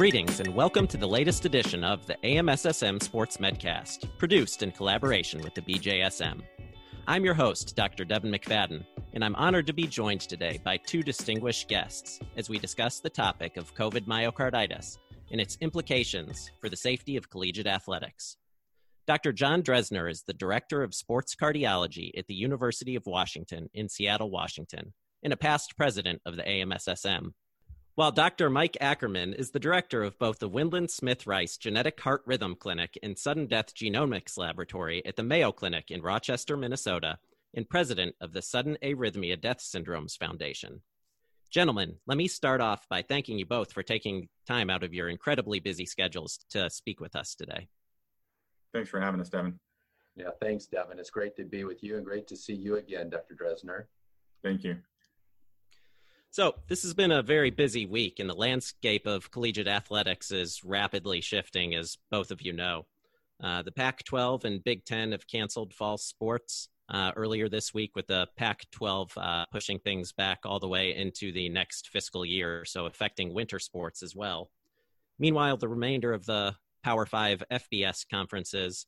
Greetings and welcome to the latest edition of the AMSSM Sports Medcast, produced in collaboration with the BJSM. I'm your host, Dr. Devin McFadden, and I'm honored to be joined today by two distinguished guests as we discuss the topic of COVID myocarditis and its implications for the safety of collegiate athletics. Dr. John Drezner is the Director of Sports Cardiology at the University of Washington in Seattle, Washington, and a past president of the AMSSM while Dr. Mike Ackerman is the director of both the Windland Smith Rice Genetic Heart Rhythm Clinic and Sudden Death Genomics Laboratory at the Mayo Clinic in Rochester, Minnesota, and president of the Sudden Arrhythmia Death Syndromes Foundation. Gentlemen, let me start off by thanking you both for taking time out of your incredibly busy schedules to speak with us today. Thanks for having us, Devin. Yeah, thanks, Devin. It's great to be with you and great to see you again, Dr. Drezner. Thank you. So, this has been a very busy week, and the landscape of collegiate athletics is rapidly shifting, as both of you know. Uh, the Pac 12 and Big Ten have canceled fall sports uh, earlier this week, with the Pac 12 uh, pushing things back all the way into the next fiscal year, so affecting winter sports as well. Meanwhile, the remainder of the Power 5 FBS conferences,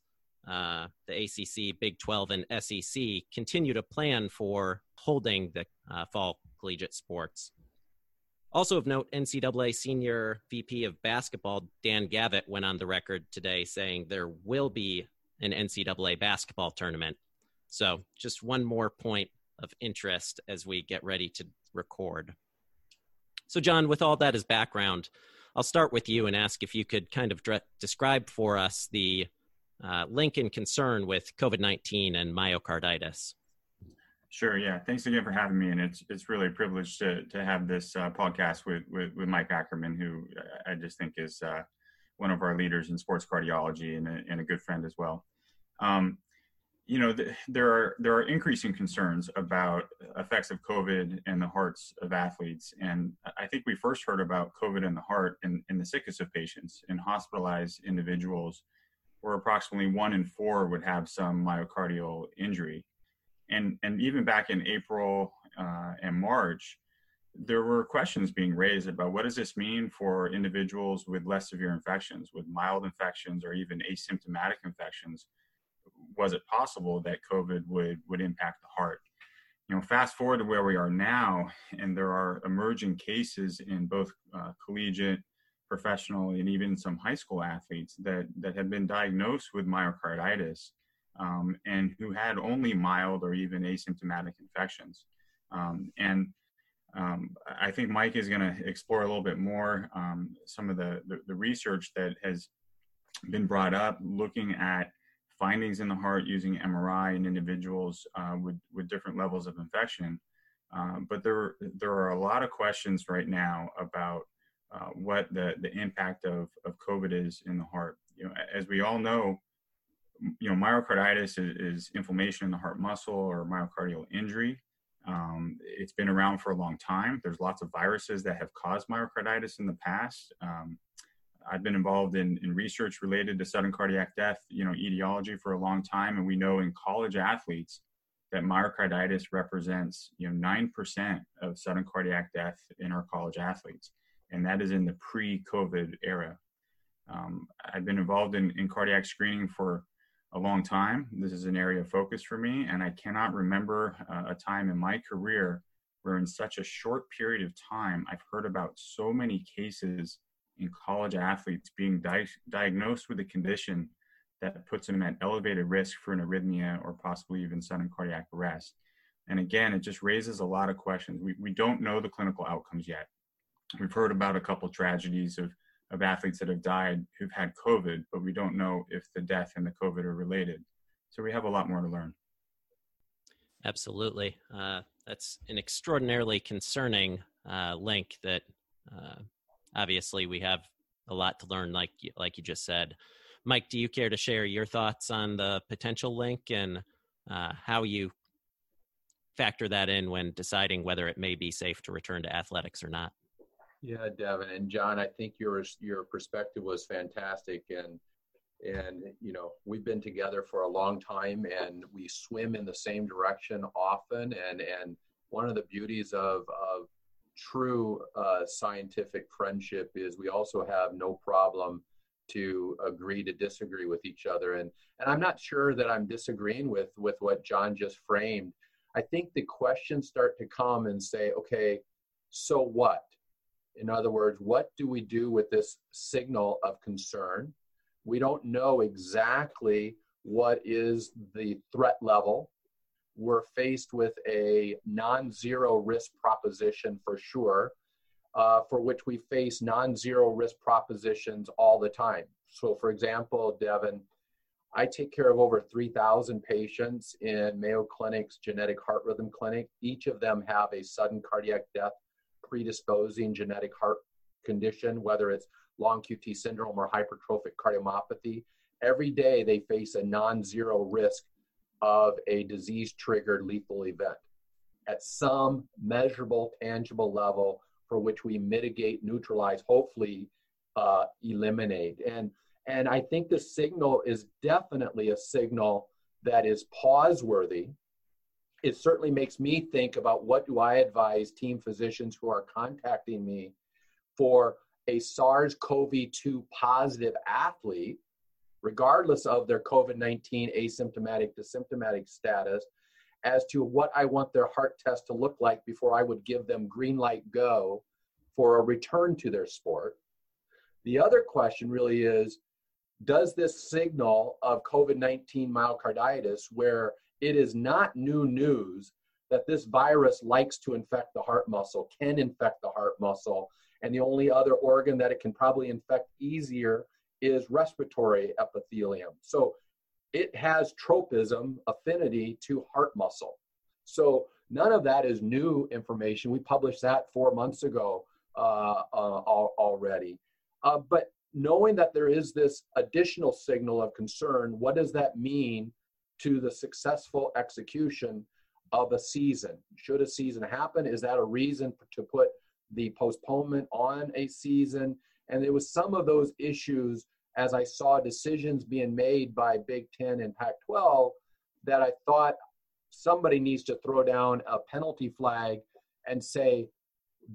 uh, the ACC, Big 12, and SEC, continue to plan for holding the uh, fall collegiate sports. Also of note, NCAA senior VP of basketball Dan Gavitt went on the record today saying there will be an NCAA basketball tournament. So, just one more point of interest as we get ready to record. So, John, with all that as background, I'll start with you and ask if you could kind of dre- describe for us the uh, link and concern with COVID 19 and myocarditis. Sure. Yeah. Thanks again for having me, and it's it's really a privilege to to have this uh, podcast with, with, with Mike Ackerman, who I just think is uh, one of our leaders in sports cardiology and a, and a good friend as well. Um, you know, the, there are there are increasing concerns about effects of COVID and the hearts of athletes, and I think we first heard about COVID in the heart in, in the sickest of patients, in hospitalized individuals, where approximately one in four would have some myocardial injury and and even back in April uh, and March, there were questions being raised about what does this mean for individuals with less severe infections, with mild infections or even asymptomatic infections. Was it possible that COVID would would impact the heart? You know, fast forward to where we are now, and there are emerging cases in both uh, collegiate, professional, and even some high school athletes that that have been diagnosed with myocarditis um, and who had only mild or even asymptomatic infections. Um, and um, I think Mike is going to explore a little bit more um, some of the, the, the, research that has been brought up looking at findings in the heart using MRI in individuals uh, with, with different levels of infection. Uh, but there, there are a lot of questions right now about uh, what the, the impact of, of COVID is in the heart. You know, as we all know, you know, myocarditis is, is, inflammation in the heart muscle or myocardial injury. Um, it's been around for a long time. There's lots of viruses that have caused myocarditis in the past. Um, I've been involved in, in research related to sudden cardiac death, you know, etiology for a long time, and we know in college athletes that myocarditis represents, you know, nine percent of sudden cardiac death in our college athletes, and that is in the pre-COVID era. Um, I've been involved in, in cardiac screening for a long time. This is an area of focus for me, and I cannot remember uh, a time in my career where, in such a short period of time, I've heard about so many cases in college athletes being di- diagnosed with a condition that puts them at elevated risk for an arrhythmia or possibly even sudden cardiac arrest. And again, it just raises a lot of questions. We, we don't know the clinical outcomes yet. We've heard about a couple tragedies of of athletes that have died who've had COVID, but we don't know if the death and the COVID are related. So we have a lot more to learn. Absolutely. Uh, that's an extraordinarily concerning uh, link that uh, obviously we have a lot to learn, like, like you just said. Mike, do you care to share your thoughts on the potential link and uh, how you factor that in when deciding whether it may be safe to return to athletics or not? Yeah, Devin and John, I think your your perspective was fantastic, and and you know we've been together for a long time, and we swim in the same direction often, and and one of the beauties of of true uh, scientific friendship is we also have no problem to agree to disagree with each other and and i'm not sure that i'm disagreeing with with what john just framed. I think the questions start to come and say okay so what in other words what do we do with this signal of concern we don't know exactly what is the threat level we're faced with a non-zero risk proposition for sure uh, for which we face non-zero risk propositions all the time. So, for example, Devin, I take care of over 3,000 patients in Mayo Clinic's genetic heart rhythm clinic. Each of them have a sudden cardiac death predisposing genetic heart condition, whether it's long QT syndrome or hypertrophic cardiomyopathy. Every day they face a non-zero risk of a disease triggered lethal event at some measurable, tangible level for which we mitigate, neutralize, hopefully uh, eliminate. And and I think the signal is definitely a signal that is pause worthy. It certainly makes me think about what do I advise team physicians who are contacting me for a SARS-CoV-2 positive athlete, regardless of their COVID-19 asymptomatic to symptomatic status, as to what I want their heart test to look like before I would give them green light go for a return to their sport. The other question really is Does this signal of COVID 19 myocarditis, where it is not new news that this virus likes to infect the heart muscle, can infect the heart muscle, and the only other organ that it can probably infect easier is respiratory epithelium. So it has tropism affinity to heart muscle. So none of that is new information. We published that four months ago uh, uh, already. Uh, but knowing that there is this additional signal of concern, what does that mean to the successful execution of a season? Should a season happen? Is that a reason to put the postponement on a season? And it was some of those issues as I saw decisions being made by Big Ten and Pac 12 that I thought somebody needs to throw down a penalty flag and say,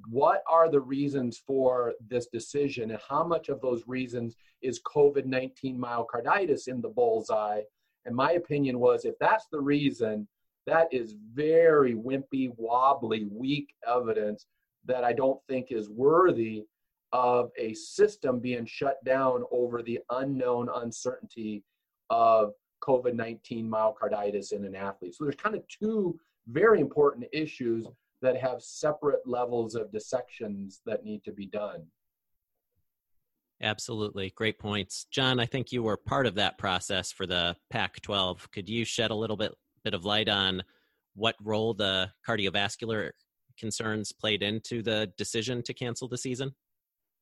what are the reasons for this decision and how much of those reasons is COVID 19 myocarditis in the bullseye? And my opinion was if that's the reason, that is very wimpy, wobbly, weak evidence that I don't think is worthy of a system being shut down over the unknown uncertainty of COVID 19 myocarditis in an athlete. So there's kind of two very important issues that have separate levels of dissections that need to be done. Absolutely. Great points. John, I think you were part of that process for the Pac 12. Could you shed a little bit, bit of light on what role the cardiovascular concerns played into the decision to cancel the season?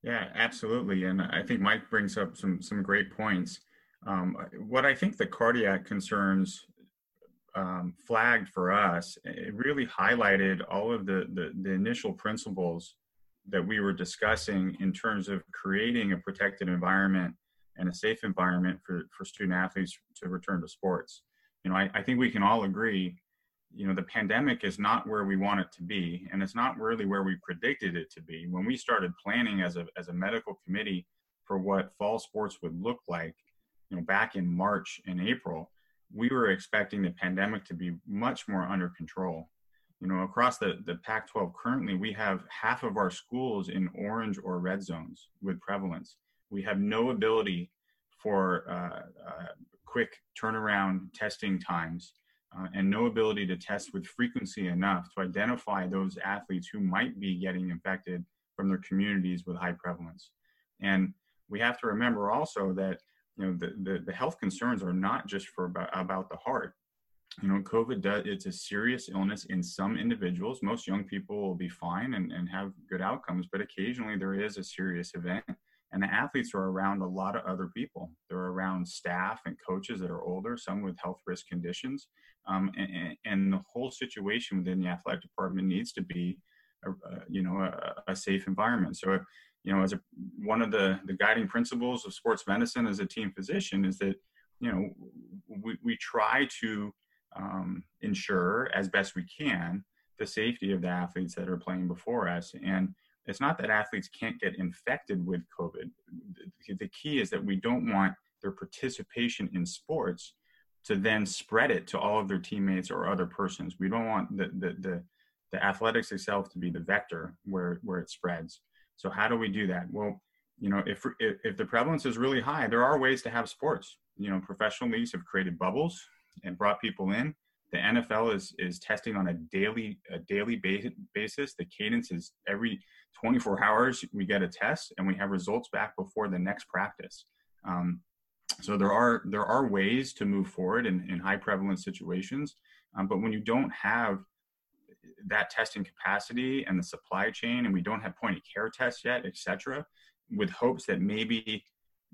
Yeah, absolutely. And I think Mike brings up some some great points. Um, what I think the cardiac concerns um, flagged for us, it really highlighted all of the, the, the initial principles that we were discussing in terms of creating a protected environment and a safe environment for, for student athletes to return to sports. You know, I, I think we can all agree you know the pandemic is not where we want it to be and it's not really where we predicted it to be when we started planning as a as a medical committee for what fall sports would look like you know back in march and april we were expecting the pandemic to be much more under control you know across the the pac 12 currently we have half of our schools in orange or red zones with prevalence we have no ability for uh, uh, quick turnaround testing times uh, and no ability to test with frequency enough to identify those athletes who might be getting infected from their communities with high prevalence. And we have to remember also that you know the, the, the health concerns are not just for about, about the heart. You know, COVID does it's a serious illness in some individuals. Most young people will be fine and, and have good outcomes, but occasionally there is a serious event and the athletes are around a lot of other people. They're around staff and coaches that are older, some with health risk conditions. Um, and, and, the whole situation within the athletic department needs to be, a, a, you know, a, a, safe environment. So, you know, as a, one of the, the guiding principles of sports medicine as a team physician is that, you know, we, we try to um, ensure as best we can the safety of the athletes that are playing before us. And it's not that athletes can't get infected with COVID. The key is that we don't want their participation in sports to then spread it to all of their teammates or other persons. We don't want the, the, the, the athletics itself to be the vector where, where it spreads. So how do we do that? Well, you know, if, if, if the prevalence is really high, there are ways to have sports. You know, professional leagues have created bubbles and brought people in. The NFL is is testing on a daily a daily basis. The cadence is every 24 hours we get a test and we have results back before the next practice. Um, so there are there are ways to move forward in, in high prevalence situations, um, but when you don't have that testing capacity and the supply chain, and we don't have point of care tests yet, et cetera, with hopes that maybe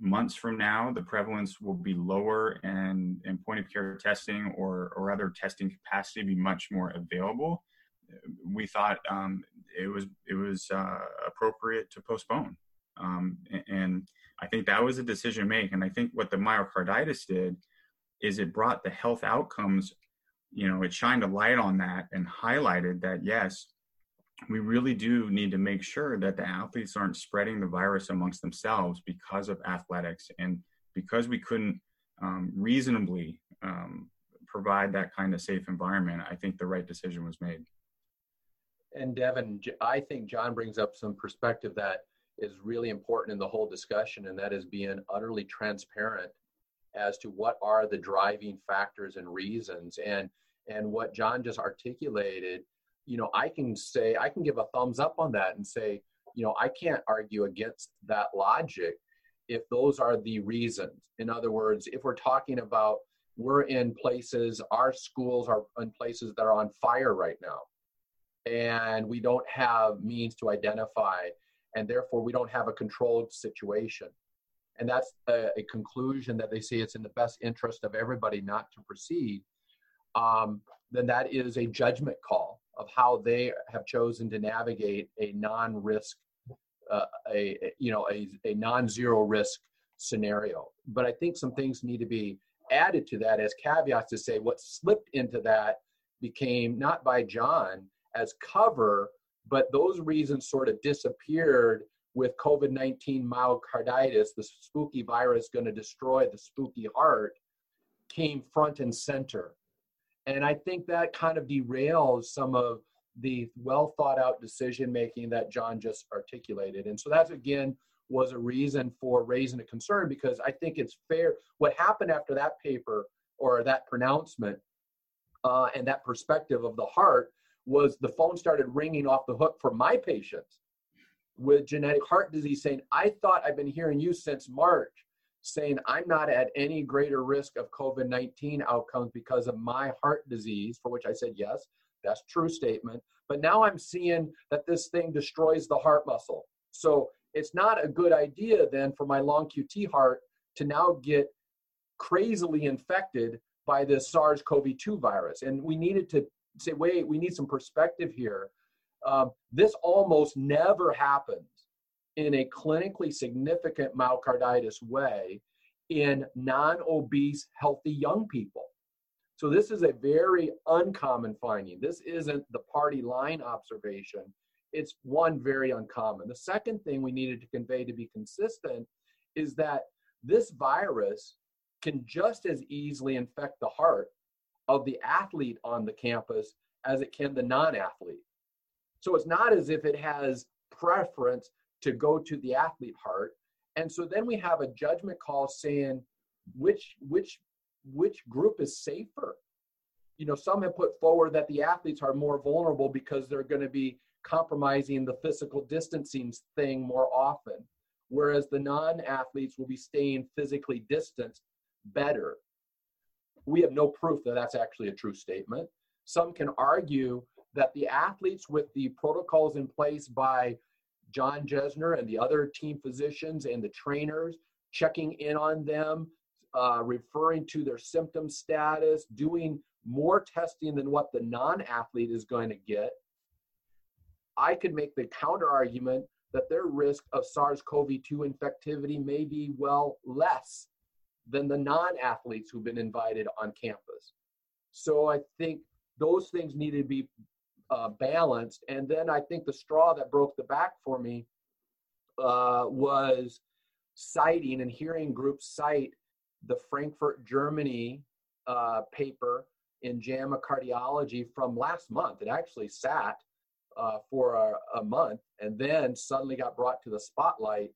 months from now the prevalence will be lower and, and point of care testing or, or other testing capacity be much more available we thought um, it was it was uh, appropriate to postpone um, and i think that was a decision made. and i think what the myocarditis did is it brought the health outcomes you know it shined a light on that and highlighted that yes we really do need to make sure that the athletes aren't spreading the virus amongst themselves because of athletics and because we couldn't um, reasonably um, provide that kind of safe environment i think the right decision was made. And devin i think john brings up some perspective that is really important in the whole discussion and that is being utterly transparent as to what are the driving factors and reasons. And and what john just articulated you know, I can say, I can give a thumbs up on that and say, you know, I can't argue against that logic if those are the reasons. In other words, if we're talking about we're in places, our schools are in places that are on fire right now, and we don't have means to identify, and therefore we don't have a controlled situation. And that's a, a conclusion that they say it's in the best interest of everybody not to proceed. Um, then that is a judgment call of how they have chosen to navigate a non-risk, uh, a you know a, a non-zero risk scenario. But I think some things need to be added to that as caveats to say what slipped into that became not by John as cover, but those reasons sort of disappeared with COVID 19 myocarditis, the spooky virus going to destroy the spooky heart, came front and center. And I think that kind of derails some of the well thought out decision making that John just articulated. And so that's again was a reason for raising a concern because I think it's fair. What happened after that paper or that pronouncement uh, and that perspective of the heart was the phone started ringing off the hook for my patients with genetic heart disease saying, I thought I've been hearing you since March saying I'm not at any greater risk of COVID 19 outcomes because of my heart disease, for which I said, yes, that's true statement. But now I'm seeing that this thing destroys the heart muscle. So it's not a good idea then for my long QT heart to now get crazily infected by this SARS CoV 2 virus. And we needed to say, wait, we need some perspective here. Um, this almost never happens in a clinically significant myocarditis way in non obese, healthy young people. So, this is a very uncommon finding. This isn't the party line observation, it's one very uncommon. The second thing we needed to convey to be consistent is that this virus can just as easily infect the heart of the athlete on the campus as it can the non athlete. So, it's not as if it has preference to go to the athlete heart. And so then we have a judgment call saying which which which group is safer. You know, some have put forward that the athletes are more vulnerable because they're going to be compromising the physical distancing thing more often, whereas the non-athletes will be staying physically distanced better. We have no proof that that's actually a true statement. Some can argue that the athletes with the protocols in place by John Drezner and the other team physicians and the trainers, checking in on them, uh, referring to their symptom status, doing more testing than what the non athlete is going to get. I could make the counter argument that their risk of SARS CoV 2 infectivity may be well less than the non athletes who've been invited on campus. So I think those things need to be uh, balanced. And then I think the straw that broke the back for me uh, was citing and hearing groups cite the Frankfurt, Germany uh, paper in JAMA Cardiology from last month. It actually sat uh, for a, a month and then suddenly got brought to the spotlight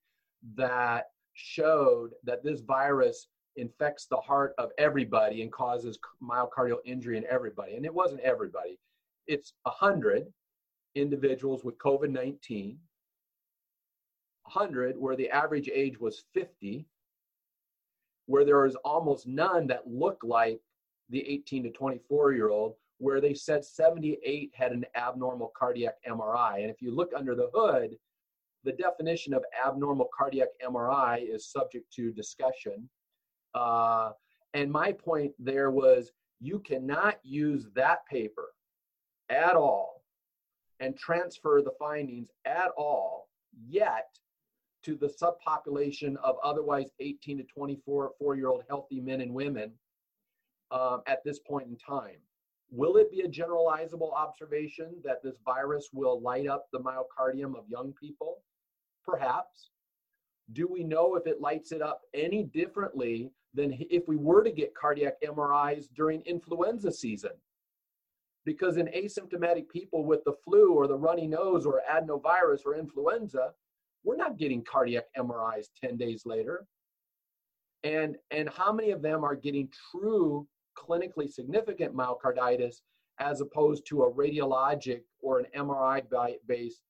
that showed that this virus infects the heart of everybody and causes myocardial injury in everybody. And it wasn't everybody. It's 100 individuals with COVID 19, 100 where the average age was 50, where there was almost none that looked like the 18 to 24 year old, where they said 78 had an abnormal cardiac MRI. And if you look under the hood, the definition of abnormal cardiac MRI is subject to discussion. Uh, and my point there was you cannot use that paper at all and transfer the findings at all yet to the subpopulation of otherwise 18 to 24 four year old healthy men and women um, at this point in time. Will it be a generalizable observation that this virus will light up the myocardium of young people? Perhaps. Do we know if it lights it up any differently than if we were to get cardiac MRIs during influenza season? Because in asymptomatic people with the flu or the runny nose or adenovirus or influenza, we're not getting cardiac MRIs 10 days later. And, and how many of them are getting true clinically significant myocarditis as opposed to a radiologic or an MRI based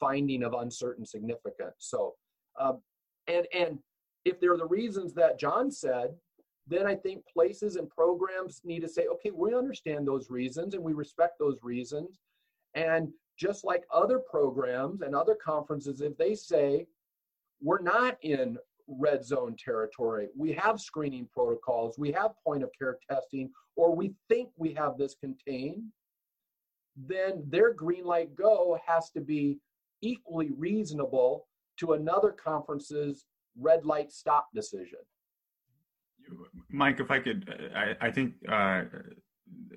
finding of uncertain significance. So, um, and and if there are the reasons that John said, then I think places and programs need to say, okay, we understand those reasons and we respect those reasons. And just like other programs and other conferences, if they say we're not in red zone territory. We have screening protocols, we have point of care testing, or we think we have this contained, then their green light go has to be equally reasonable to another conference's red light stop decision. Mike, if I could, I, I think uh,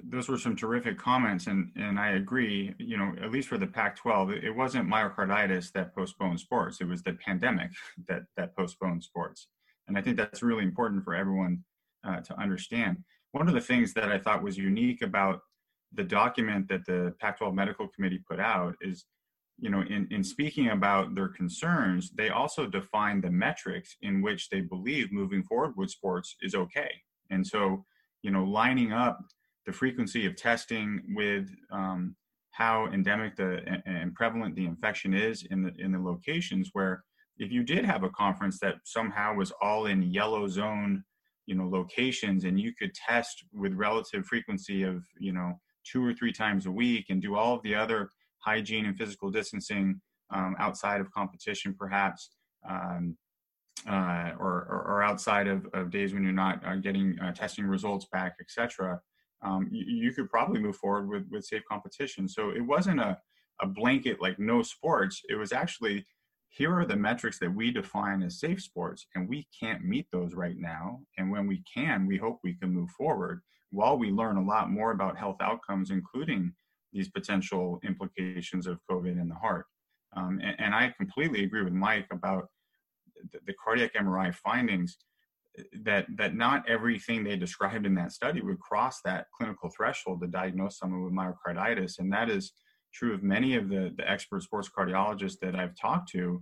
those were some terrific comments, and and I agree. You know, at least for the Pac-12, it wasn't myocarditis that postponed sports; it was the pandemic that that postponed sports. And I think that's really important for everyone uh, to understand. One of the things that I thought was unique about the document that the Pac-12 Medical Committee put out is, you know, in in speaking about their concerns, they also define the metrics in which they believe moving forward with sports is okay. And so, you know, lining up the frequency of testing with um, how endemic the and prevalent the infection is in the in the locations where if you did have a conference that somehow was all in yellow zone you know locations and you could test with relative frequency of you know two or three times a week and do all of the other hygiene and physical distancing um, outside of competition perhaps um, uh, or, or, or, outside of, of days when you're not uh, getting uh, testing results back etc um, you, you, could probably move forward with, with safe competition. So it wasn't a, a blanket like no sports. It was actually here are the metrics that we define as safe sports, and we can't meet those right now. And when we can, we hope we can move forward while we learn a lot more about health outcomes, including these potential implications of COVID in the heart. Um, and, and, I completely agree with Mike about the, the cardiac MRI findings that that not everything they described in that study would cross that clinical threshold to diagnose someone with myocarditis and that is true of many of the, the expert sports cardiologists that i've talked to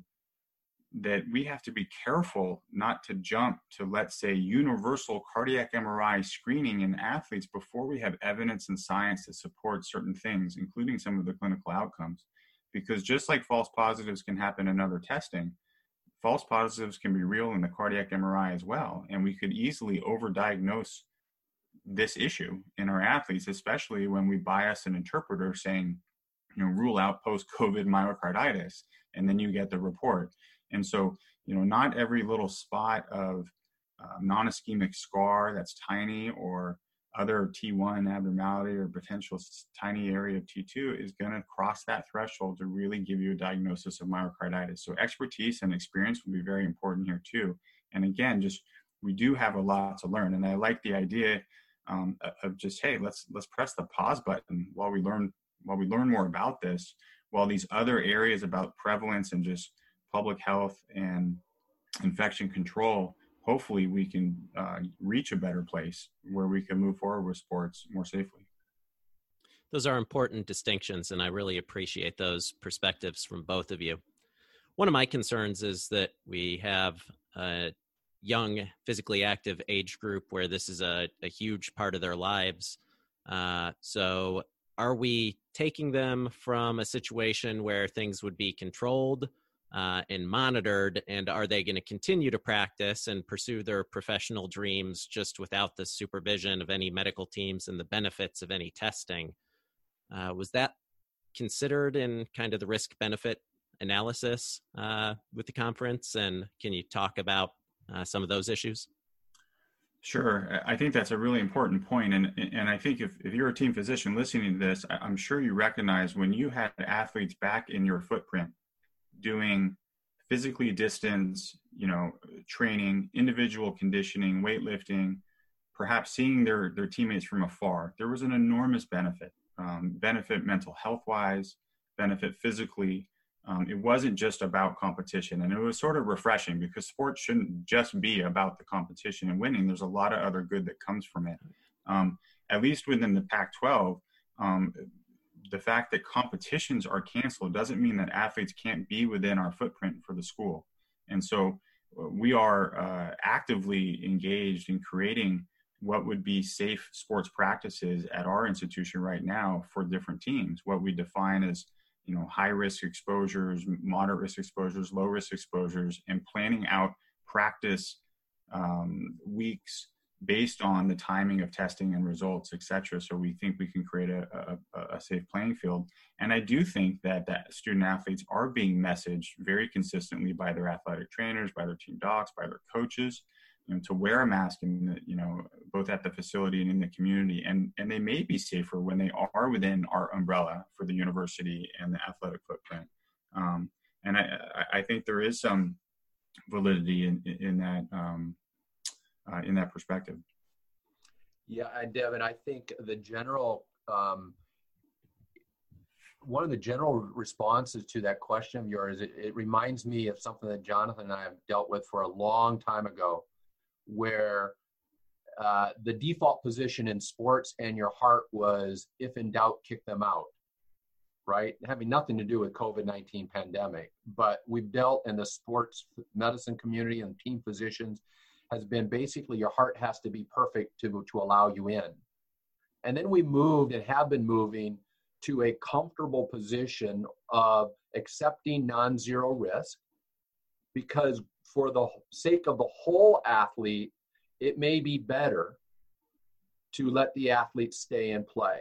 that we have to be careful not to jump to let's say universal cardiac mri screening in athletes before we have evidence and science that supports certain things including some of the clinical outcomes because just like false positives can happen in other testing false positives can be real in the cardiac MRI as well. And we could easily overdiagnose this issue in our athletes, especially when we bias an interpreter saying, you know, rule out post COVID myocarditis, and then you get the report. And so, you know, not every little spot of uh, non ischemic scar that's tiny or other T1 abnormality or potential tiny area of T2 is going to cross that threshold to really give you a diagnosis of myocarditis. So expertise and experience will be very important here too. And again, just we do have a lot to learn. And I like the idea um, of just hey, let's let's press the pause button while we learn while we learn more about this, while these other areas about prevalence and just public health and infection control, hopefully we can uh, reach a better place where we can move forward with sports more safely. Those are important distinctions, and I really appreciate those perspectives from both of you. One of my concerns is that we have a young, physically active age group where this is a, a huge part of their lives. Uh, so, are we taking them from a situation where things would be controlled uh, and monitored, and are they going to continue to practice and pursue their professional dreams just without the supervision of any medical teams and the benefits of any testing? Uh, was that considered in kind of the risk benefit analysis uh, with the conference? And can you talk about uh, some of those issues? Sure. I think that's a really important point. And, and I think if, if you're a team physician listening to this, I'm sure you recognize when you had athletes back in your footprint doing physically distance, you know, training, individual conditioning, weightlifting, perhaps seeing their, their teammates from afar, there was an enormous benefit um, benefit mental health wise, benefit physically. Um, it wasn't just about competition, and it was sort of refreshing because sports shouldn't just be about the competition and winning. There's a lot of other good that comes from it. Um, at least within the Pac-12, um, the fact that competitions are canceled doesn't mean that athletes can't be within our footprint for the school. And so uh, we are uh, actively engaged in creating what would be safe sports practices at our institution right now for different teams what we define as you know high risk exposures moderate risk exposures low risk exposures and planning out practice um, weeks based on the timing of testing and results et cetera so we think we can create a, a, a safe playing field and i do think that that student athletes are being messaged very consistently by their athletic trainers by their team docs by their coaches you know, to wear a mask in the, you know, both at the facility and in the community. And, and they may be safer when they are within our umbrella for the university and the athletic footprint. Um, and I, I think there is some validity in, in that, um, uh, in that perspective. Yeah, Devin, I think the general, um, one of the general responses to that question of yours, it, it reminds me of something that Jonathan and I have dealt with for a long time ago where uh, the default position in sports and your heart was if in doubt kick them out right having nothing to do with covid-19 pandemic but we've dealt in the sports medicine community and team physicians has been basically your heart has to be perfect to, to allow you in and then we moved and have been moving to a comfortable position of accepting non-zero risk because for the sake of the whole athlete, it may be better to let the athlete stay and play.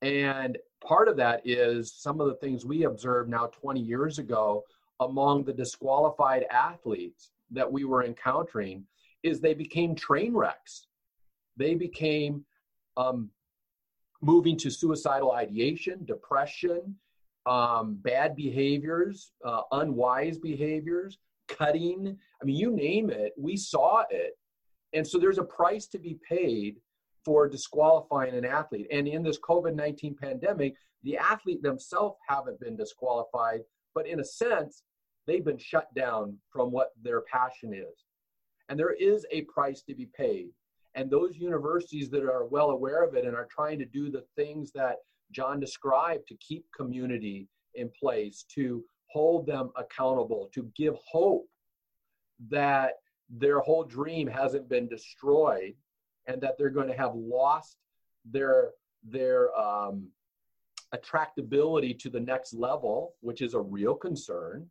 And part of that is some of the things we observed now 20 years ago among the disqualified athletes that we were encountering is they became train wrecks. They became um, moving to suicidal ideation, depression, um, bad behaviors, uh, unwise behaviors, cutting. I mean, you name it, we saw it. And so there's a price to be paid for disqualifying an athlete. And in this COVID 19 pandemic, the athlete themselves haven't been disqualified, but in a sense, they've been shut down from what their passion is. And there is a price to be paid. And those universities that are well aware of it and are trying to do the things that John described to keep community in place, to hold them accountable, to give hope that their whole dream hasn't been destroyed and that they're going to have lost their their um, attractability to the next level, which is a real concern,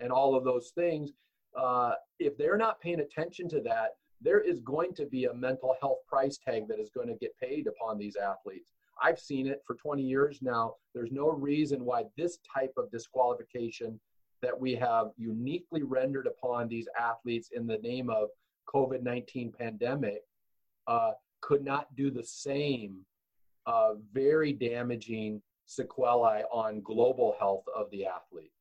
and all of those things. Uh, if they're not paying attention to that, there is going to be a mental health price tag that is going to get paid upon these athletes. I've seen it for 20 years now. There's no reason why this type of disqualification that we have uniquely rendered upon these athletes in the name of COVID 19 pandemic uh, could not do the same uh, very damaging sequelae on global health of the athlete.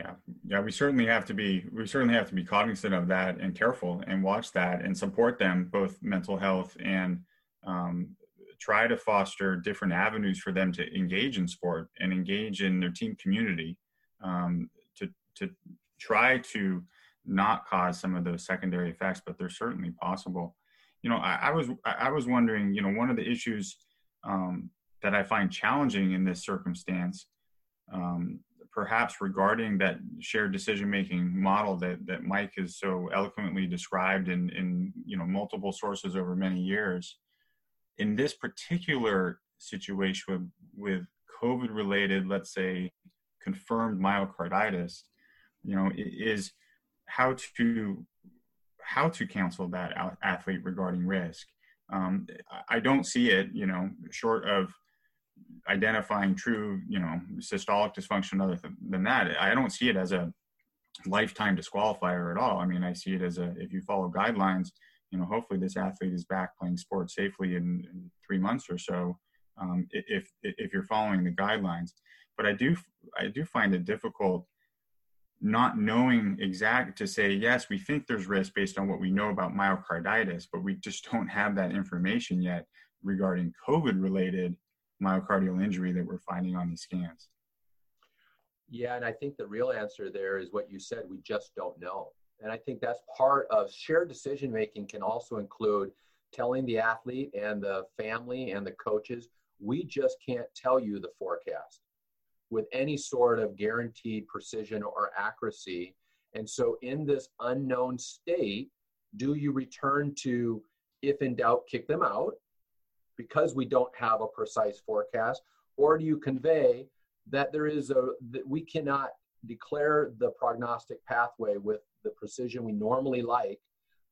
Yeah, yeah, we certainly have to be we certainly have to be cognizant of that and careful and watch that and support them both mental health and um, try to foster different avenues for them to engage in sport and engage in their team community um, to to try to not cause some of those secondary effects, but they're certainly possible. You know, I, I was I was wondering, you know, one of the issues um, that I find challenging in this circumstance, um, perhaps regarding that shared decision making model that that Mike has so eloquently described in in you know multiple sources over many years. In this particular situation with, with COVID related, let's say, confirmed myocarditis, you know, is how to how to counsel that athlete regarding risk. Um, I don't see it, you know, short of identifying true, you know, systolic dysfunction other than that. I don't see it as a lifetime disqualifier at all. I mean, I see it as a if you follow guidelines, you know, hopefully this athlete is back playing sports safely in, in three months or so. Um, if if you're following the guidelines, but I do I do find it difficult not knowing exact to say yes we think there's risk based on what we know about myocarditis but we just don't have that information yet regarding covid related myocardial injury that we're finding on these scans. Yeah and i think the real answer there is what you said we just don't know. And i think that's part of shared decision making can also include telling the athlete and the family and the coaches we just can't tell you the forecast with any sort of guaranteed precision or accuracy. And so, in this unknown state, do you return to, if in doubt, kick them out because we don't have a precise forecast? Or do you convey that there is a, that we cannot declare the prognostic pathway with the precision we normally like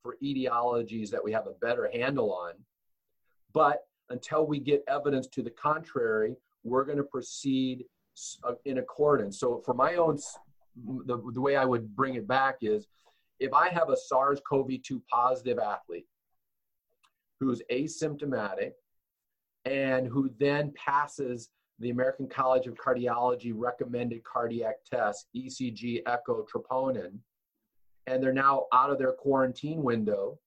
for etiologies that we have a better handle on? But until we get evidence to the contrary, we're going to proceed uh, in accordance. So for my own, the, the way I would bring it back is if I have a SARS-CoV-2 positive athlete who's asymptomatic and who then passes the American College of Cardiology recommended cardiac test, ECG, echo, troponin, and they're now out of their quarantine window,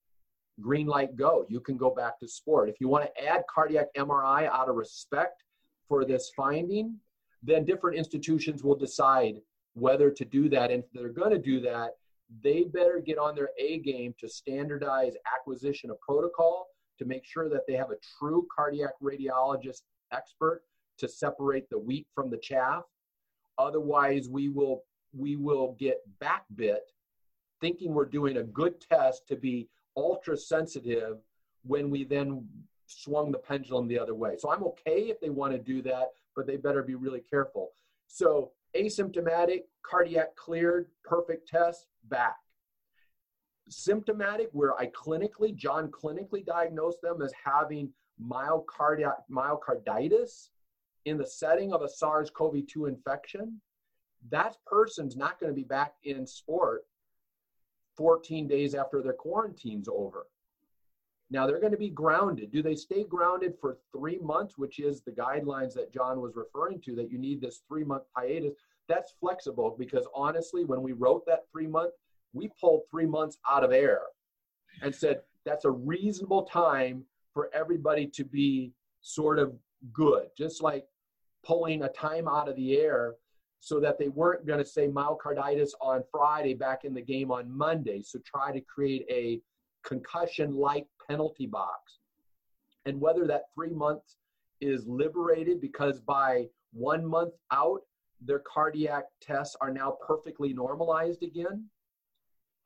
green light go. You can go back to sport. If you want to add cardiac MRI out of respect for this finding, then different institutions will decide whether to do that. And if they're going to do that, they better get on their A game to standardize acquisition of protocol to make sure that they have a true cardiac radiologist expert to separate the wheat from the chaff. Otherwise, we will we will get backbit thinking we're doing a good test to be ultra sensitive when we then swung the pendulum the other way. So I'm okay if they want to do that but they better be really careful. So asymptomatic, cardiac cleared, perfect test, back. Symptomatic, where I clinically, John clinically diagnosed them as having myocardiac, myocarditis in the setting of a SARS-CoV-2 infection, that person's not going to be back in sport 14 days after their quarantine's over. Now they're going to be grounded. Do they stay grounded for three months, which is the guidelines that John was referring to, that you need this three month hiatus? That's flexible because honestly, when we wrote that three month, we pulled three months out of air and said that's a reasonable time for everybody to be sort of good, just like pulling a time out of the air so that they weren't going to say myocarditis on Friday back in the game on Monday. So try to create a concussion like penalty box. And whether that three months is liberated because by one month out, their cardiac tests are now perfectly normalized again.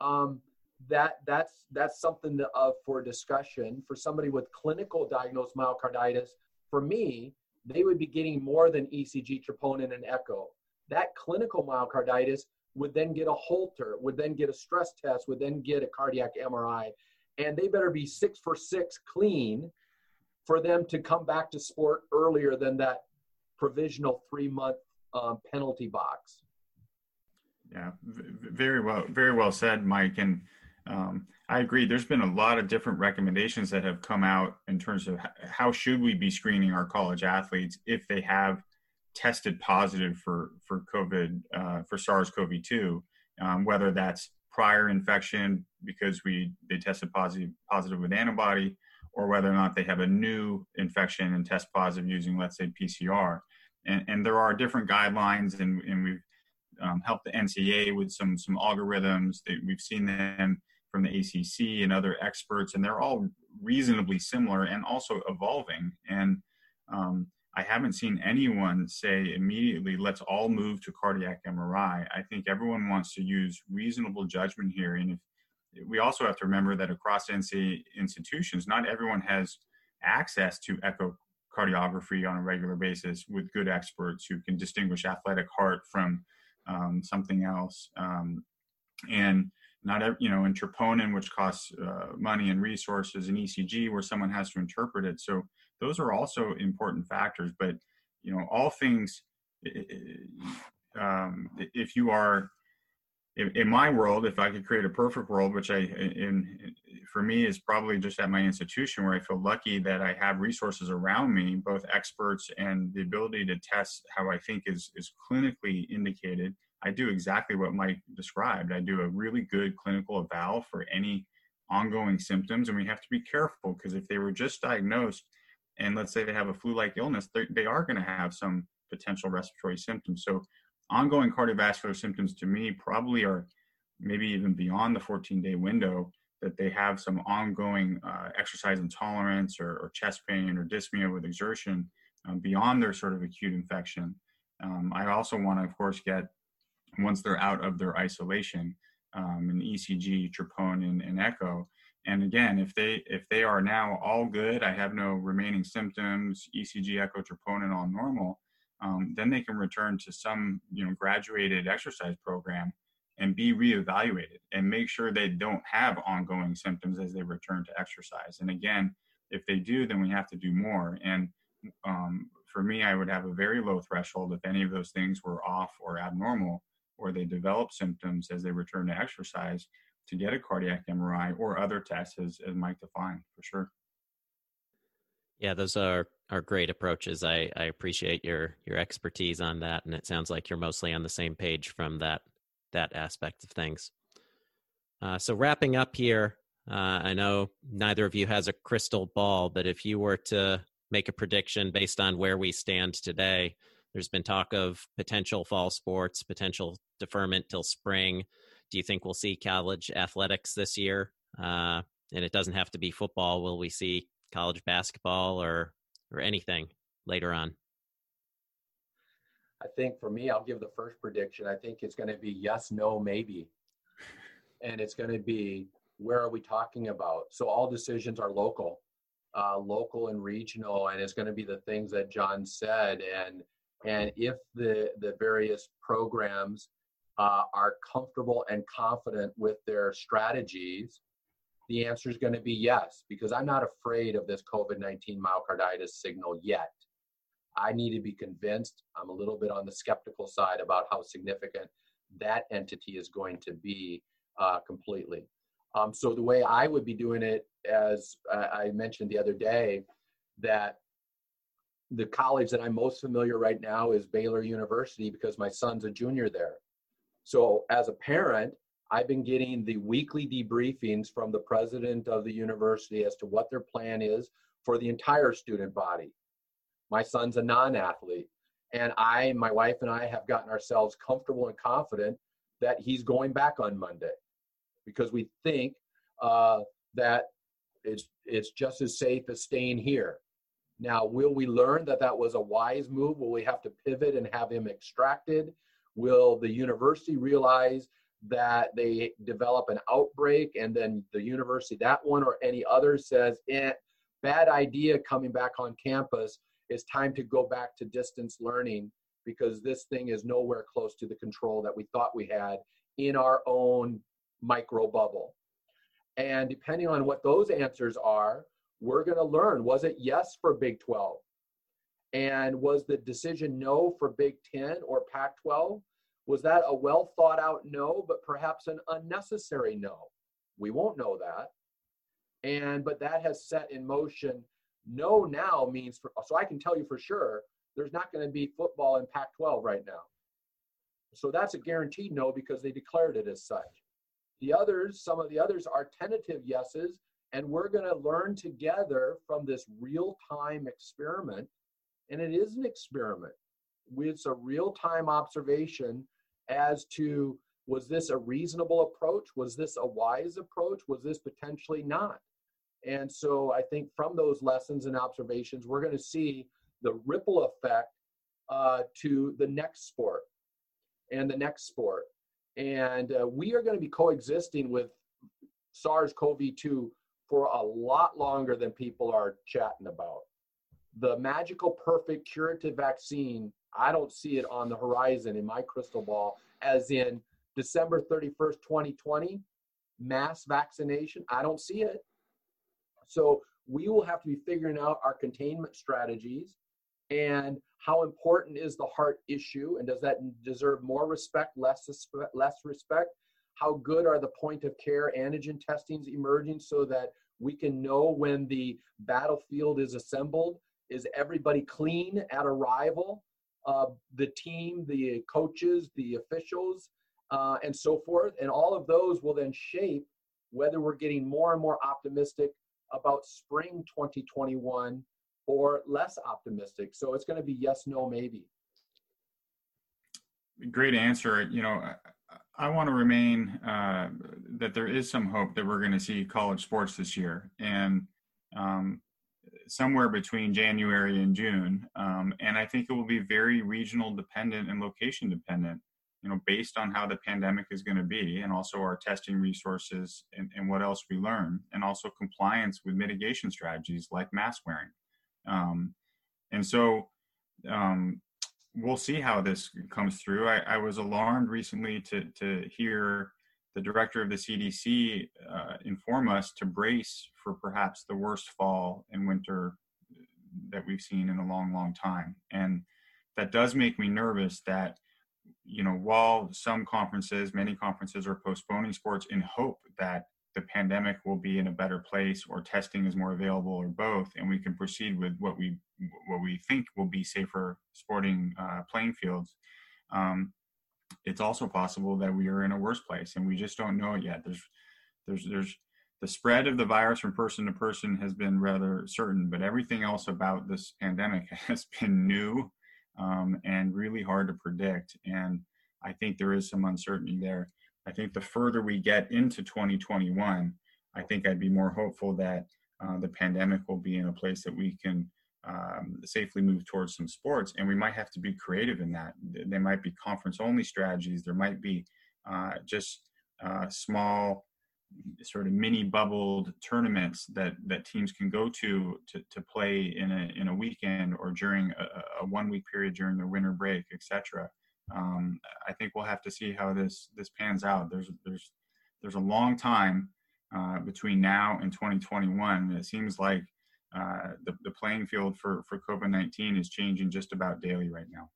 Um, that that's that's something of uh, for discussion for somebody with clinical diagnosed myocarditis. For me, they would be getting more than ECG, troponin, and echo. That clinical myocarditis would then get a Holter, would then get a stress test, would then get a cardiac MRI, and they better be six for six clean for them to come back to sport earlier than that provisional three month um, penalty box. Yeah, very well, very well said, Mike. And um, I agree. There's been a lot of different recommendations that have come out in terms of how should we be screening our college athletes if they have tested positive for for COVID uh, for SARS-CoV-2, um, whether that's prior infection because we they tested positive positive with antibody or whether or not they have a new infection and test positive using, let's say, PCR. And, and there are different guidelines, and, and we've um, helped the NCAA with some some algorithms. That we've seen them from the ACC and other experts, and they're all reasonably similar and also evolving. And um, I haven't seen anyone say immediately, let's all move to cardiac MRI. I think everyone wants to use reasonable judgment here. And if, we also have to remember that across NCAA institutions, not everyone has access to echocardiography on a regular basis with good experts who can distinguish athletic heart from um, something else. Um, and not you know, in troponin, which costs uh, money and resources, and ECG, where someone has to interpret it. So those are also important factors. But you know, all things. Um, if you are in, in, my world, if I could create a perfect world, which I, in, for me, is probably just at my institution where I feel lucky that I have resources around me, both experts and the ability to test how I think is is clinically indicated. I do exactly what Mike described. I do a really good clinical eval for any ongoing symptoms, and we have to be careful because if they were just diagnosed and let's say they have a flu-like illness, they are going to have some potential respiratory symptoms. So ongoing cardiovascular symptoms to me probably are maybe even beyond the 14-day window that they have some ongoing uh, exercise intolerance or, or, chest pain or dyspnea with exertion um, beyond their sort of acute infection. Um, I also want to, of course, get once they're out of their isolation, um, an ECG, troponin, and echo, and again if they if they are now all good i have no remaining symptoms ecg echo troponin all normal um, then they can return to some you know graduated exercise program and be reevaluated and make sure they don't have ongoing symptoms as they return to exercise and again if they do then we have to do more and um, for me i would have a very low threshold if any of those things were off or abnormal or they develop symptoms as they return to exercise to get a cardiac MRI or other tests, as, as Mike defined, for sure. Yeah, those are are great approaches. I, I appreciate your your expertise on that, and it sounds like you're mostly on the same page from that that aspect of things. Uh, so wrapping up here, uh, I know neither of you has a crystal ball, but if you were to make a prediction based on where we stand today, there's been talk of potential fall sports, potential deferment till spring do you think we'll see college athletics this year? Uh, and it doesn't have to be football. Will we see college basketball or or anything later on? I think for me, I'll give the first prediction. I think it's going to be yes, no, maybe, and it's going to be where are we talking about? So all decisions are local, uh, local and regional, and it's going to be the things that John said. And and if the the various programs uh, are comfortable and confident with their strategies, the answer is going to be yes, because I'm not afraid of this COVID 19 myocarditis signal yet. I need to be convinced. I'm a little bit on the skeptical side about how significant that entity is going to be uh, completely. Um, so, the way I would be doing it, as I mentioned the other day, that the college that I'm most familiar right now is Baylor University because my son's a junior there. So as a parent, I've been getting the weekly debriefings from the president of the university as to what their plan is for the entire student body. My son's a non athlete, and I, my wife, and I have gotten ourselves comfortable and confident that he's going back on Monday because we think uh, that it's, it's just as safe as staying here. Now, will we learn that that was a wise move? Will we have to pivot and have him extracted? Will the university realize that they develop an outbreak and then the university, that one or any other, says, eh, bad idea coming back on campus. It's time to go back to distance learning because this thing is nowhere close to the control that we thought we had in our own micro bubble. And depending on what those answers are, we're going to learn was it yes for Big 12? And was the decision no for Big 10 or Pac 12? Was that a well thought out no, but perhaps an unnecessary no? We won't know that. And, but that has set in motion no now means, for, so I can tell you for sure, there's not going to be football in Pac 12 right now. So that's a guaranteed no because they declared it as such. The others, some of the others are tentative yeses And we're going to learn together from this real time experiment. And it is an experiment. It's a real time observation as to was this a reasonable approach? Was this a wise approach? Was this potentially not? And so I think from those lessons and observations, we're going to see the ripple effect uh, to the next sport and the next sport. And uh, we are going to be coexisting with SARS CoV 2 for a lot longer than people are chatting about. The magical, perfect curative vaccine, I don't see it on the horizon in my crystal ball, as in December 31st, 2020, mass vaccination. I don't see it. So we will have to be figuring out our containment strategies and how important is the heart issue and does that deserve more respect less less respect how good are the point of care antigen testings emerging so that we can know when the battlefield is assembled is everybody clean at arrival uh, the team the coaches the officials uh, and so forth and all of those will then shape whether we're getting more and more optimistic about spring 2021 or less optimistic. So it's going to be yes, no, maybe. Great answer. You know, I, I want to remain uh, that there is some hope that we're going to see college sports this year, and um, somewhere between January and June. Um, and I think it will be very regional dependent and location dependent. You know, based on how the pandemic is going to be, and also our testing resources and, and what else we learn, and also compliance with mitigation strategies like mask wearing. Um, and so um, we'll see how this comes through. I, I, was alarmed recently to, to hear the director of the CDC uh, inform us to brace for perhaps the worst fall and winter that we've seen in a long, long time. And that does make me nervous that, you know, while some conferences, many conferences are postponing sports in hope that the pandemic will be in a better place or testing is more available or both and we can proceed with what we what we think will be safer sporting uh, playing fields um, it's also possible that we are in a worse place and we just don't know it yet. There's there's there's the spread of the virus from person to person has been rather certain but everything else about this pandemic has been new um, and really hard to predict. And i think there is some uncertainty there. I think the further we get into 2021, I think I'd be more hopeful that uh, the pandemic will be in a place that we can um, safely move towards some sports. And we might have to be creative in that. There might be conference only strategies, there might be uh, just uh, small, sort of mini bubbled tournaments that, that teams can go to, to to play in a in a weekend or during a, a one week period during their winter break, etc um, I think we'll have to see how this this pans out. There's there's there's a long time uh, between now and 2021. It seems like uh, the the playing field for for COVID 19 is changing just about daily right now.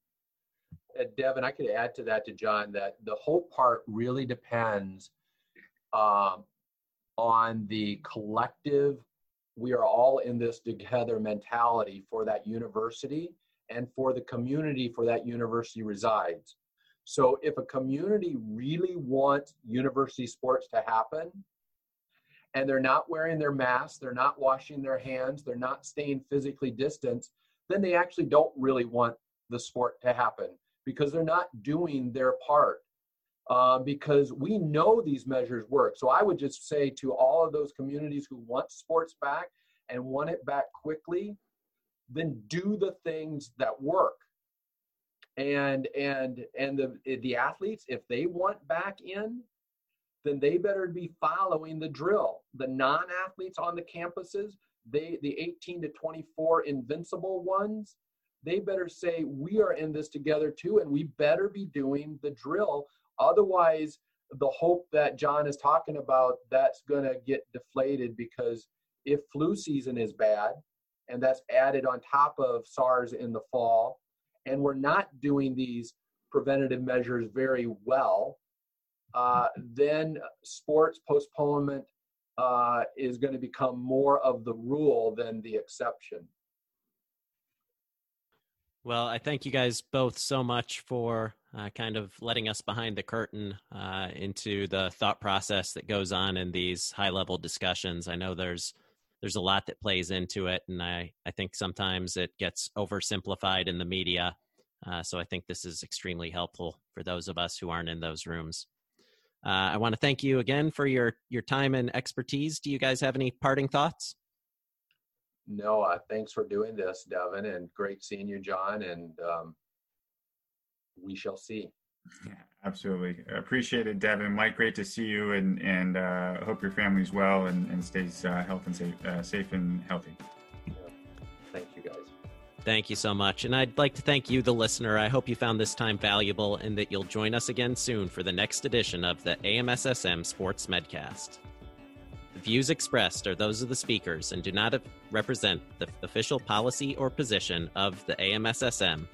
Uh, Devin, I could add to that to John that the whole part really depends um, on the collective. We are all in this together mentality for that university and for the community for that university resides. So if a community really wants university sports to happen, and they're not wearing their masks, they're not washing their hands, they're not staying physically distant, then they actually don't really want the sport to happen because they're not doing their part. Uh, because we know these measures work. So I would just say to all of those communities who want sports back and want it back quickly, then do the things that work and and and the the athletes if they want back in then they better be following the drill the non-athletes on the campuses they the 18 to 24 invincible ones they better say we are in this together too and we better be doing the drill otherwise the hope that john is talking about that's going to get deflated because if flu season is bad and that's added on top of SARS in the fall. And we're not doing these preventative measures very well. Uh, then sports postponement uh, is going to become more of the rule than the exception. Well, I thank you guys both so much for uh, kind of letting us behind the curtain uh, into the thought process that goes on in these high level discussions. I know there's there's a lot that plays into it, and I, I think sometimes it gets oversimplified in the media. Uh, so I think this is extremely helpful for those of us who aren't in those rooms. Uh, I want to thank you again for your your time and expertise. Do you guys have any parting thoughts? No, uh, thanks for doing this, Devin, and great seeing you, John. And um, we shall see. Yeah, absolutely. Appreciate it, Devin. Mike, great to see you, and and uh, hope your family's well and, and stays uh, health and safe, uh, safe and healthy. Thank you so much. And I'd like to thank you, the listener. I hope you found this time valuable and that you'll join us again soon for the next edition of the AMSSM Sports Medcast. The views expressed are those of the speakers and do not represent the official policy or position of the AMSSM